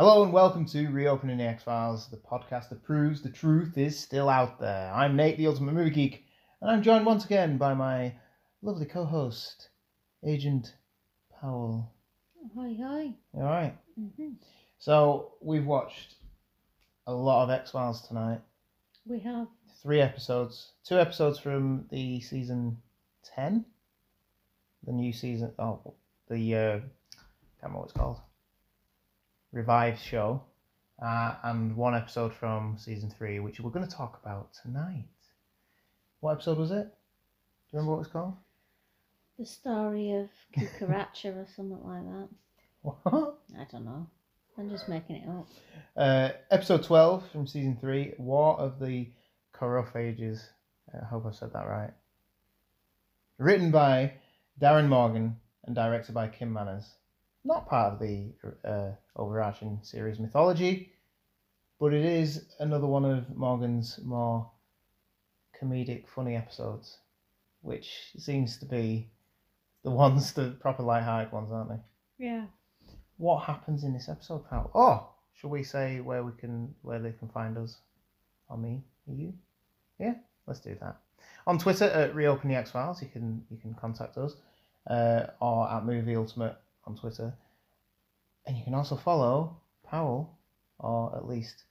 Hello and welcome to Reopening the X Files, the podcast that proves the truth is still out there. I'm Nate, the Ultimate Movie Geek, and I'm joined once again by my lovely co-host, Agent Powell. Hi, hi. All right. hmm So we've watched a lot of X Files tonight. We have. Three episodes, two episodes from the season ten, the new season. Oh, the uh, can't remember what it's called. Revived show, uh, and one episode from season three, which we're going to talk about tonight. What episode was it? Do you remember what it was called? The story of Cucaracha or something like that. What? I don't know. I'm just making it up. Uh, episode 12 from season 3 War of the Chorophages. I hope I said that right. Written by Darin Morgan and directed by Kim Manners. Not part of the uh, overarching series mythology, but it is another one of Morgan's more comedic, funny episodes, which seems to be the ones, the proper light-hearted ones, aren't they? Yeah. what happens in this episode, pal? Oh, shall we say where we can where they can find us? Or me? Or you? Yeah, let's do that. On Twitter at Reopen the X Files, you can you can contact us, uh, or at Movie Ultimate on Twitter, and you can also follow Powell, or at least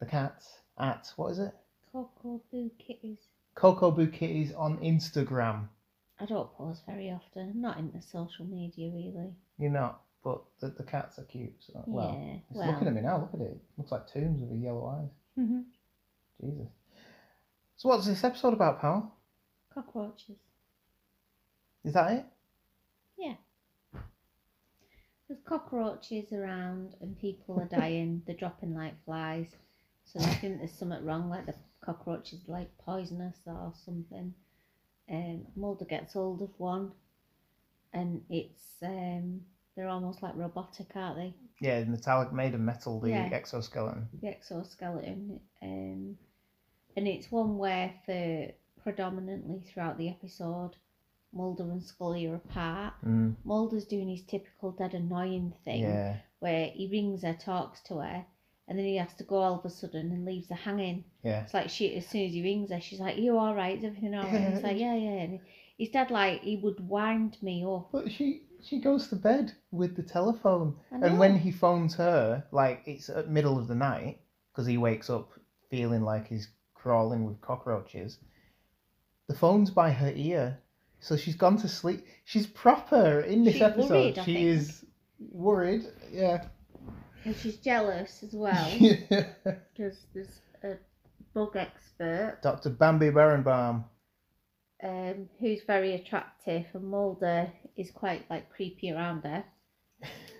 the cat at what is it? Coco Boo Kitties. Coco Boo Kitties on Instagram. I don't post very often. I'm not into social media really. You're not, but the, the cats are cute. So, well, yeah. it's Well. looking at me now. Look at it. Looks like tombs with the yellow eyes. hmm Jesus. So what's this episode about, pal? Cockroaches. Is that it? There's cockroaches around and people are dying. They're dropping like flies. So they think there's something wrong, like the cockroach is like poisonous or something. Um, Mulder gets hold of one, and it's um, they're almost like robotic, aren't they? Yeah, metallic made of metal, the Yeah. exoskeleton. The exoskeleton, um, and it's one where for predominantly throughout the episode, Mulder and Scully are apart. Mm, Mulder's doing his typical dead annoying thing yeah, where he rings her, talks to her, and then he has to go all of a sudden and leaves her hanging. yeah. It's like she, as soon as he rings her, she's like, "You all right? Is everything all right?" And it's like, "Yeah, yeah." And his dad, like, he would wind me up. But she she goes to bed with the telephone, and when he phones her, like it's at middle of the night, because he wakes up feeling like he's crawling with cockroaches. The phone's by her ear, so she's gone to sleep. She's proper in this She's episode. worried, she think. is worried. Yeah. and she's jealous as well yeah. because there's a bug expert Dr. Bambi Berenbaum. um, who's very attractive, and Mulder is quite like creepy around her.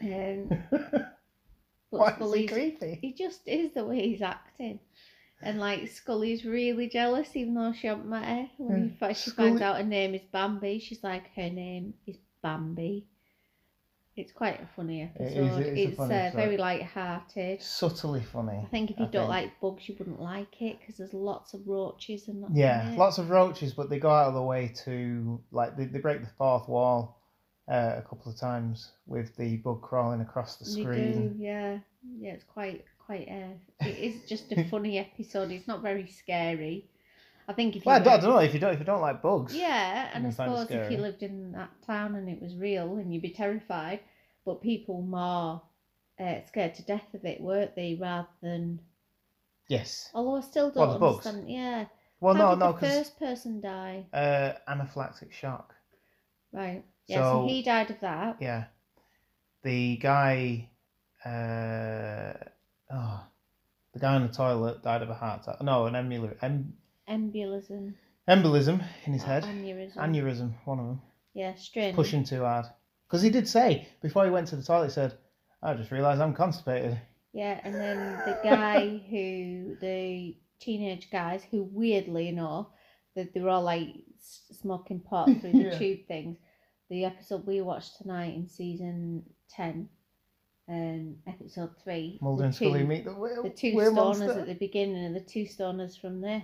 Um, but Why is he creepy? he just is the way he's acting. And like Scully's really jealous, even though she hasn't met her. When he, fi- she finds out her name is Bambi, she's like, her name is Bambi. It's quite a funny episode. it is a it's funny uh, episode. very light-hearted. Subtly funny. I think if you I don't think. like bugs, you wouldn't like it because there's lots of roaches and. Yeah, lots of roaches, but they go out of the way to like they, they break the fourth wall uh, a couple of times with the bug crawling across the screen. do, yeah, yeah. It's quite, quite. Uh, it is just a funny episode. It's not very scary. I think if you Well, I don't, I don't know if you don't if you don't like bugs. Yeah, and I You suppose if you lived in that town and it was real and you'd be terrified, but people more uh, scared to death of it, weren't they? Rather than, Yes. although I still don't the bugs? Yeah. Well, How no, did no, the because first person die? uh, anaphylactic shock. Right. Yeah. So, So- he died of that. Yeah, the guy, uh, oh, the guy on the toilet died of a heart attack. No, an embolism, em, Embolism. embolism in his head. Aneurysm. Aneurysm, one of them. yeah. Strange. pushing too hard. Because he did say before he went to the toilet, he said, "I just realised I'm constipated." Yeah, and then the guy who the teenage guys who weirdly enough that they were all like smoking pot through the Yeah. tube things. The episode we watched tonight in season ten, um, episode three. Mulder and Scully meet the were, the two were stoners monster. at the beginning and the two stoners from this.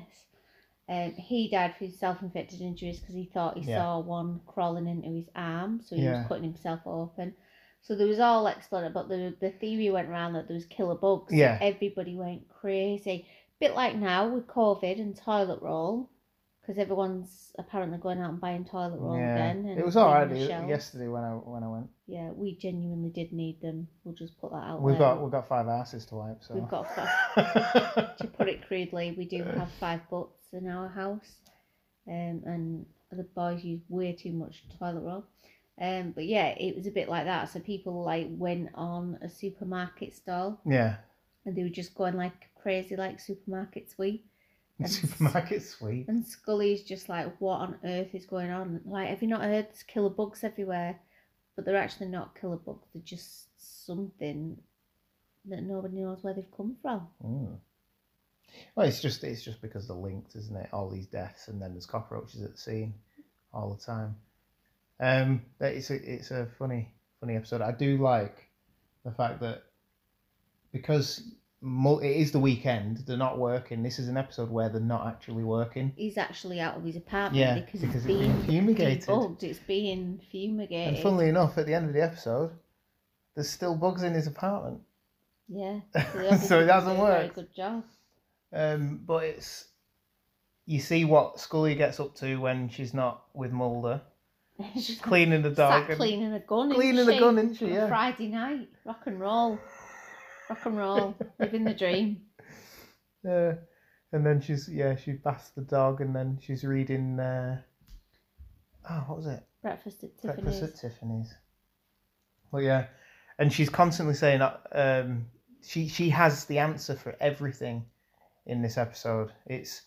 Um, he died through self-inflicted injuries because he thought he Yeah. saw one crawling into his arm, so he Yeah. was cutting himself open. So there was all exploded, but the the theory went around that there was killer bugs. Yeah. Everybody went crazy. Bit like now with COVID and toilet roll, because everyone's apparently going out and buying toilet roll yeah. again. And It was all right cleaning the the- shelves. yesterday when I when I went. Yeah, we genuinely did need them. We'll just put that out We've there. got we've got five asses to wipe. So We've got five, to put it crudely, we do have five butts in our house, um, and the boys use way too much toilet roll. Um, but yeah, it was a bit like that. So people like went on a supermarket stall yeah. and they were just going like crazy, like supermarket sweep. And- Supermarket sweep. And Scully's just like, what on earth is going on? Like, have you not heard there's killer bugs everywhere? But they're actually not killer bugs. They're just something that nobody knows where they've come from. Mm. Well, it's just it's just because they're linked, isn't it? All these deaths, and then there's cockroaches at the scene all the time. Um, it's a it's a funny funny episode. I do like the fact that because it is the weekend, they're not working. This is an episode where they're not actually working. He's actually out of his apartment Yeah, because, because it's it's being been fumigated. debugged. It's being fumigated. And funnily enough, at the end of the episode, there's still bugs in his apartment. yeah. so it hasn't Very good job. Um, but it's you see what Scully gets up to when she's not with Mulder. She's cleaning the dog Sat and cleaning a gun. cleaning isn't the gun, isn't she? Yeah. Friday night, rock and roll, rock and roll, living the dream. Uh, and then she's yeah she baths the dog and then she's reading. Uh, oh, what was it? Breakfast at Tiffany's. Breakfast at Tiffany's. Well, yeah, and she's constantly saying uh, um, she she has the answer for everything in this episode. It's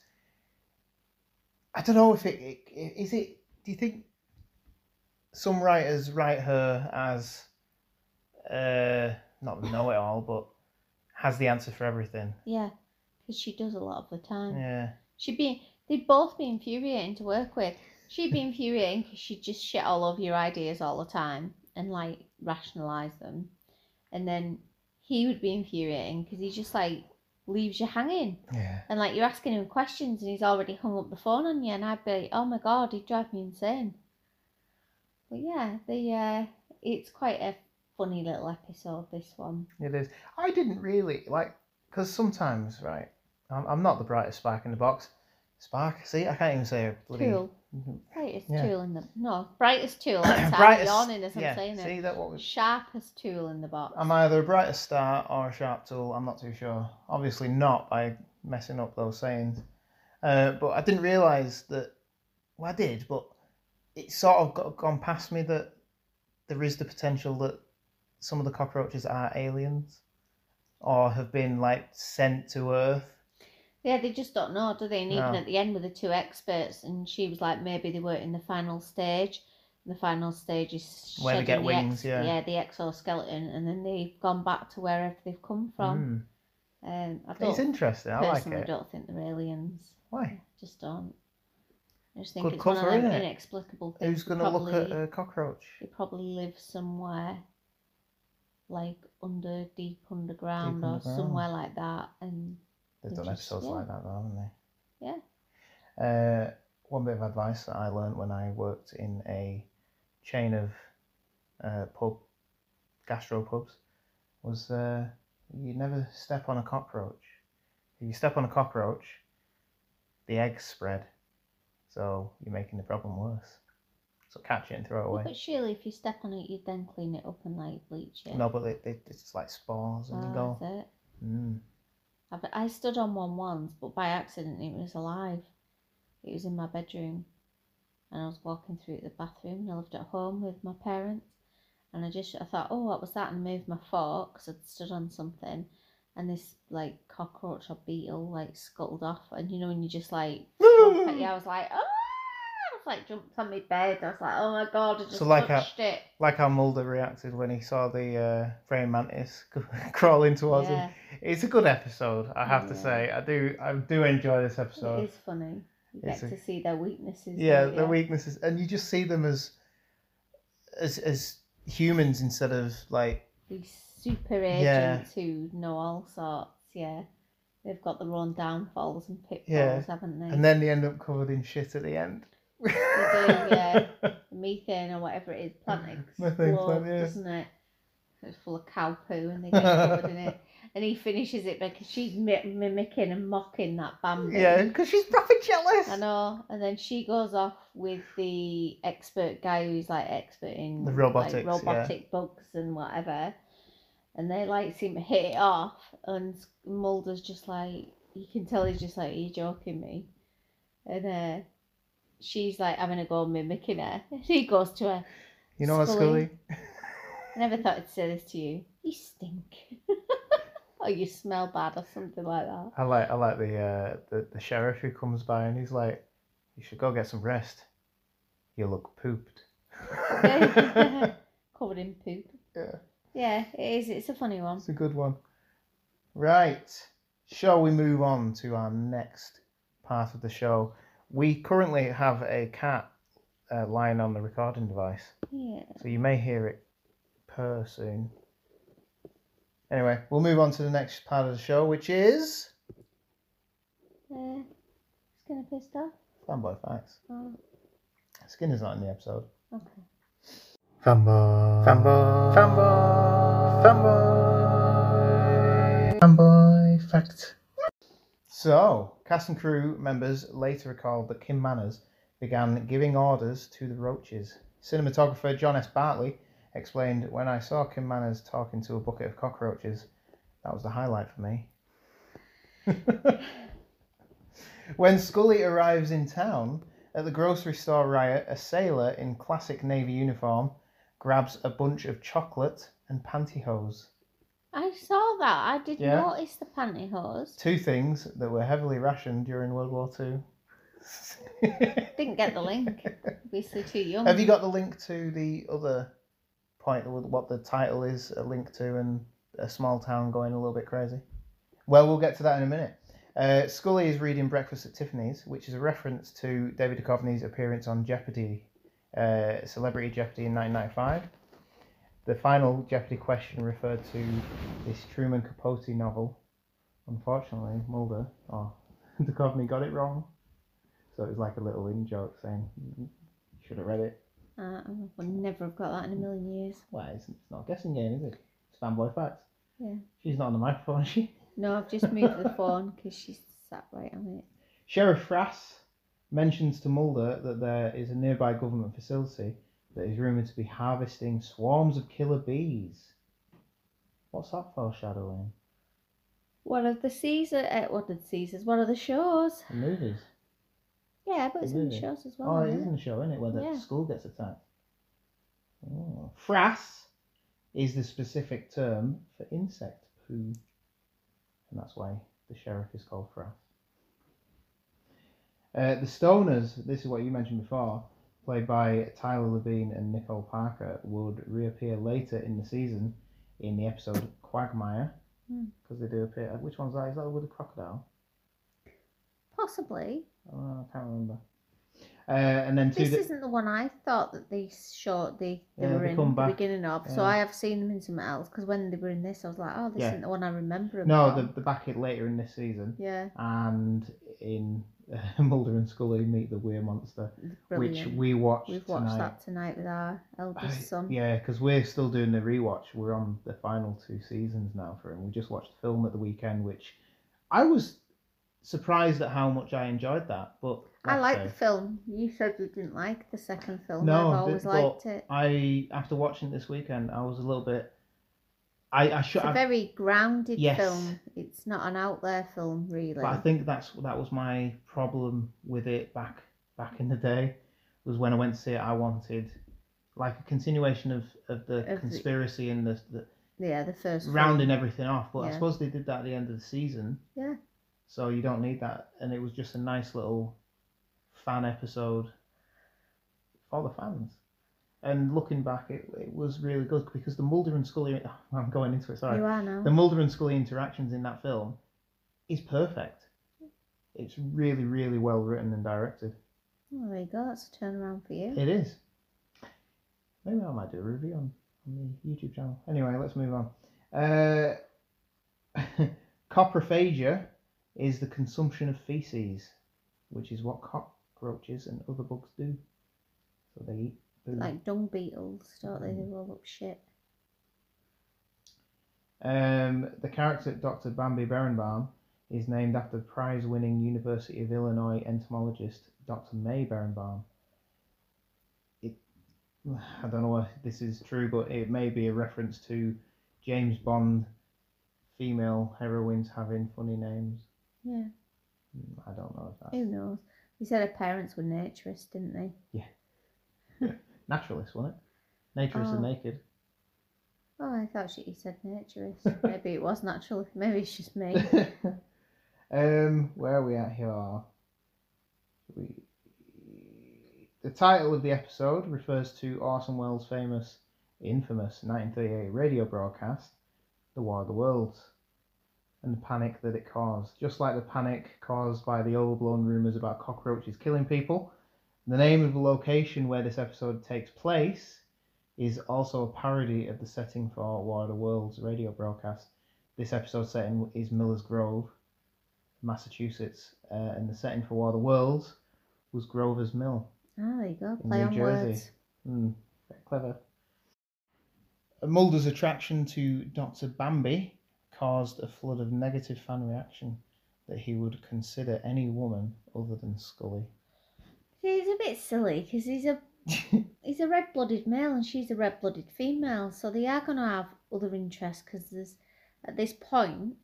I don't know if it, it is it. Do you think some writers write her as uh, not know it all, but has the answer for everything? Yeah, because she does a lot of the time. Yeah, She'd be, they'd both be infuriating to work with. She'd be infuriating because she'd just shit all over your ideas all the time and like rationalise them. And then he would be infuriating because he just like leaves you hanging. yeah. And like you're asking him questions and he's already hung up the phone on you. And I'd be like, oh my God, he'd drive me insane. But yeah, the uh, it's quite a funny little episode, this one. It is. I didn't really like because sometimes, right? I'm, I'm not the brightest spark in the box. Spark. See, I can't even say a bloody. Tool. Brightest Yeah. tool in the no brightest tool. Like brightest. brightest, yawning as I'm yeah. saying See it. that what was. Sharpest tool in the box. I'm either a brightest star or a sharp tool. I'm not too sure. Obviously not by messing up those sayings. Uh, but I didn't realise that. Well, I did, but it sort of got gone past me that there is the potential that some of the cockroaches are aliens, or have been like sent to Earth. Yeah, they just don't know, do they? And even No. at the end with the two experts, and she was like, maybe they were in the final stage. The final stage is Where they shedding get the wings, yeah. yeah, the exoskeleton, and then they've gone back to wherever they've come from. Mm. Um, I It's don't interesting. I like personally it. don't think they're aliens. Why? Just don't. I just think Good it's one cover, of them innit? inexplicable things. Who's They going to look at probably- a cockroach? They probably live somewhere like under deep underground Deep or underground. somewhere like that, and They've done just- episodes yeah. like that, though, haven't they? Yeah. Uh, one bit of advice that I learned when I worked in a chain of uh, pub, gastro pubs, was uh, you never step on a cockroach. If you step on a cockroach, the eggs spread, so you're making the problem worse. So catch it and throw it away. but surely if you step on it, you'd then clean it up and like bleach it. No, but they, they, it's like spores and you Oh, go. is it? Mm. I've, I stood on one once, but by accident it was alive. It was in my bedroom, and I was walking through the bathroom. And I lived at home with my parents, and I just I thought, oh, what was that? And I moved my fork because I'd stood on something, and this like cockroach or beetle like scuttled off, and you know when you just like, yeah, I was like, oh. Like jumped on my bed. I was like, "Oh my god!" I just So, like touched it. Like how Mulder reacted when he saw the uh, praying mantis crawling towards him. Yeah, It's a good episode, I have to say. I do, I do enjoy this episode. It is funny. You It's get a- to see their weaknesses. Yeah, their weaknesses, and you just see them as, as, as humans instead of like, these super Yeah. agents who know all sorts. Yeah, they've got their own downfalls and pitfalls, Yeah. haven't they? and then they end up covered in shit at the end. Do, yeah. Methane or whatever it is, plant explodes, yeah. doesn't it? It's full of cow poo and they get covered in it. And he finishes it because she's mi- mimicking and mocking that Bambi. Yeah, because she's proper jealous. I know. And then she goes off with the expert guy who's like expert in The like, robotics, yeah. robotic bugs and whatever. And they like seem to hit it off. And Mulder's just like, you can tell he's just like, are you joking me? And uh, she's like having a go mimicking her. He goes to her, You know what, Scully. Scully? I never thought I'd say this to you. You stink. or you smell bad or something like that. I like I like the uh, the the sheriff who comes by and he's like, "You should go get some rest. You look pooped." Covered in poop. Yeah. Yeah, it is. It's a funny one. It's a good one. Right. Shall we move on to our next part of the show? We currently have a cat uh, lying on the recording device, Yeah. so you may hear it purr soon. Anyway, we'll move on to the next part of the show, which is Uh, it's gonna piss off. fanboy facts. Oh, Skinner's not in the episode. okay. Fanboy. Fanboy. Fanboy. Fanboy. So, cast and crew members later recalled that Kim Manners began giving orders to the roaches. Cinematographer John S. Bartley explained, When I saw Kim Manners talking to a bucket of cockroaches, that was the highlight for me. when Scully arrives in town, at the grocery store riot, a sailor in classic Navy uniform grabs a bunch of chocolate and pantyhose. I saw that. I did Yeah. notice the pantyhose. Two things that were heavily rationed during World War Two. Didn't get the link. Obviously too young. Have you got the link to the other point, with what the title is a link to, and a small town going a little bit crazy? Well, we'll get to that in a minute. Uh, Scully is reading Breakfast at Tiffany's, which is a reference to David Duchovny's appearance on Jeopardy, uh, Celebrity Jeopardy in 1995. The final Jeopardy question referred to this Truman Capote novel. Unfortunately, Mulder or Duchovny got it wrong. So it was like a little in joke saying, you should have read it. Uh, I would never have got that in a million years. Well, it's, it's not a guessing game, is it? It's fanboy facts. Yeah. She's not on the microphone, is she? No, I've just moved the phone because she's sat right on it. Sheriff Frass mentions to Mulder that there is a nearby government facility that is rumoured to be harvesting swarms of killer bees. What's that foreshadowing? One of the Caesar, uh, what did Caesars? One of the shows. The movies. Yeah, but it's in the shows as well. Oh, it isn't is in the show, isn't it? Where the Yeah. school gets attacked. Oh. Frass is the specific term for insect poo. And that's why the sheriff is called Frass. Uh, the Stoners, this is what you mentioned before, played by Tyler Labine and Nicole Parker, would reappear later in the season in the episode Quagmire. Hmm. Because they do appear. Which one's that? Is that with the crocodile? Possibly. Oh, I can't remember. Uh, and then. This di- isn't the one I thought that they short they, they Yeah, were they in the back. beginning of. So I have seen them in something else because when they were in this, I was like, oh, this Yeah. isn't the one I remember. 'em No, the, the back it later in this season, yeah, and in uh, Mulder and Scully meet the Were-Monster, brilliant. which we watched We've watched tonight. that tonight with our eldest I- son. Yeah, because we're still doing the rewatch. We're on the final two seasons now for him. We just watched the film at the weekend, which I was surprised at how much I enjoyed that. But I like the film. You said you didn't like the second film. No, I've always liked it. I after watching it this weekend, I was a little bit. I I should. It's a very grounded Yes. film. It's not an out there film, really. But I think that's that was my problem with it back back in the day. Was when I went to see it, I wanted like a continuation of, of the Of the- conspiracy and the, the yeah, the first rounding film. everything off. But I suppose they did that at the end of the season. Yeah. So you don't need that, and it was just a nice little fan episode for the fans. And looking back, it, it was really good because the Mulder and Scully. I'm going into it. Sorry. You are now. The Mulder and Scully interactions in that film is perfect. It's really, really well written and directed. Oh, there you go. That's a turnaround for you. It is. Maybe I might do a review on, on the YouTube channel. Anyway, let's move on. Uh, coprophagia is the consumption of feces, which is what cockroaches and other bugs do. So they eat. Like dung beetles, don't they? They roll up shit. Um, the character Dr. Bambi Berenbaum is named after prize-winning University of Illinois entomologist Dr. May Berenbaum. It, I don't know if this is true, but it may be a reference to James Bond female heroines having funny names. Yeah. Mm, I don't know if that's Who knows? He said her parents were naturists, didn't they? naturalist, wasn't it? Naturist and Oh. naked. Oh, I thought she he said naturist. Maybe it was natural. Maybe it's just me. um, where are we at here? We, the title of the episode refers to Orson Welles' famous, infamous 1938 radio broadcast, The War of the Worlds, and the panic that it caused. Just like the panic caused by the overblown rumours about cockroaches killing people, the name of the location where this episode takes place is also a parody of the setting for War of the Worlds radio broadcast. This episode setting is Miller's Grove, Massachusetts, uh, and the setting for War of the Worlds was Grover's Mill. Ah, there you go. Play New on Jersey. words. Very clever. Mulder's attraction to Dr. Bambi caused a flood of negative fan reaction that he would consider any woman other than Scully. He's a bit silly because he's a he's a red-blooded male and she's a red-blooded female, so they are going to have other interests because there's at this point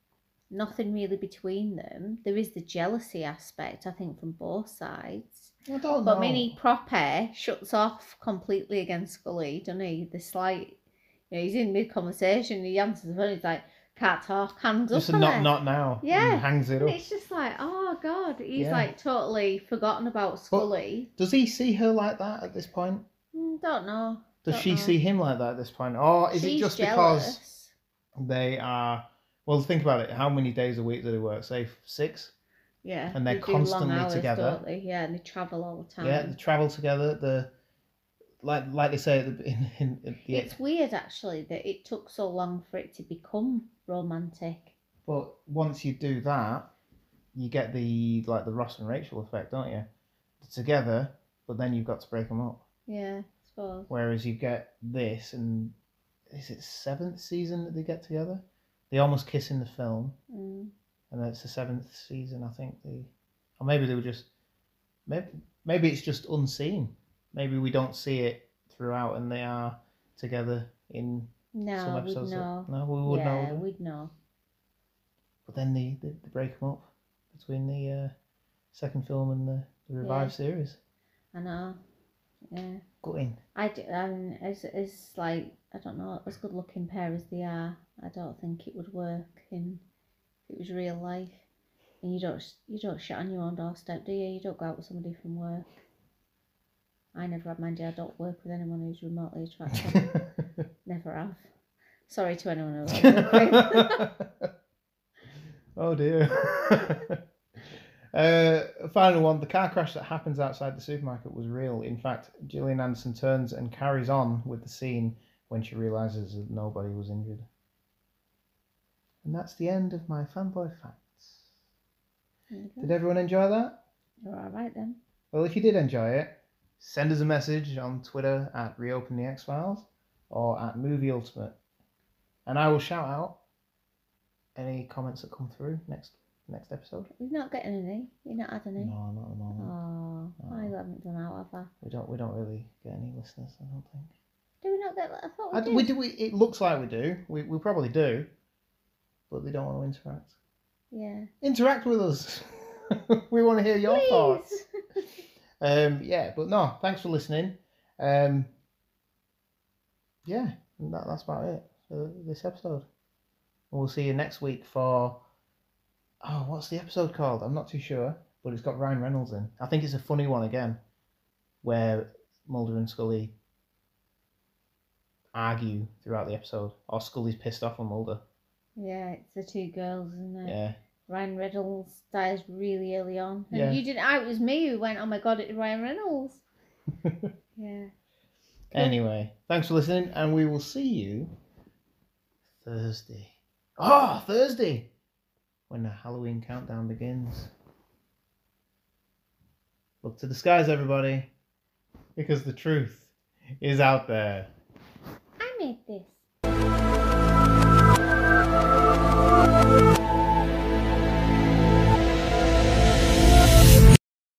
nothing really between them. There is the jealousy aspect, I think, from both sides. I don't But know. Minnie Proper shuts off completely against Scully, doesn't he? The slight, you know, he's in mid conversation, he answers the phone, he's like, can't talk, hands Just up. on not not now. Yeah. And hangs it And up. it's just like, oh god, he's Yeah. like totally forgotten about Scully. Does he see her like that at this point? Mm, don't know. Does Don't she know. see him like that at this point? Or is She's it just jealous. because they are well think about it, how many days a week do they work? Say six? Yeah, and they're they constantly hours, together. Yeah, and they travel all the time. Yeah, they travel together, the like like they say at the in, in, in the It's weird actually that it took so long for it to become romantic. But once you do that, you get the like the Ross and Rachel effect, don't you? They're together, but then you've got to break them up. Yeah, I suppose. Whereas you get this, and is it seventh season that they get together? They almost kiss in the film, Mm. and it's the seventh season, I think. They, or maybe they were just, maybe maybe it's just unseen. Maybe we don't see it throughout, and they are together in some No, we'd episodes. that- no, we would yeah, know. we? we'd know. But then they, they, they break them up between the uh, second film and the, the revived series. I know. Yeah. Gutting. I do, um, as as like I don't know, as good looking pair as they are, I don't think it would work in if it was real life. And you don't you don't shit on your own doorstep, do you? You don't go out with somebody from work. I never had mind you, I don't work with anyone who's remotely attractive. never have. Sorry to anyone who I work with. oh dear. uh, final one. The car crash that happens outside the supermarket was real. In fact, Gillian Anderson turns and carries on with the scene when she realizes that nobody was injured. And that's the end of my fanboy facts. There you go. Did everyone enjoy that? You're alright then. Well, if you did enjoy it, send us a message on Twitter at Reopen the X Files or at Movie Ultimate, and I will shout out any comments that come through next next episode. You're not getting any. You're not had any. No, not at the moment. Oh, No. I haven't done out, have I? We don't we don't really get any listeners. I don't think. Do we not get that? I thought we, I, did. we do. We, it looks like we do. We we probably do, but they don't want to interact. Yeah. Interact with us. we want to hear your thoughts. Um, yeah, but no, thanks for listening. Um, yeah, that, that's about it for this episode. And we'll see you next week for. Oh, what's the episode called? I'm not too sure, but it's got Ryan Reynolds in. I think it's a funny one again, where Mulder and Scully argue throughout the episode, or Scully's pissed off on Mulder. Yeah, it's the two girls, isn't it? Yeah, Ryan Reynolds dies really early on. And Yeah. you didn't, I, it was me who went, oh my god, it's Ryan Reynolds. yeah. Anyway, thanks for listening, and we will see you Thursday. Oh, Thursday! When the Halloween countdown begins. Look to the skies, everybody, because the truth is out there. I made this.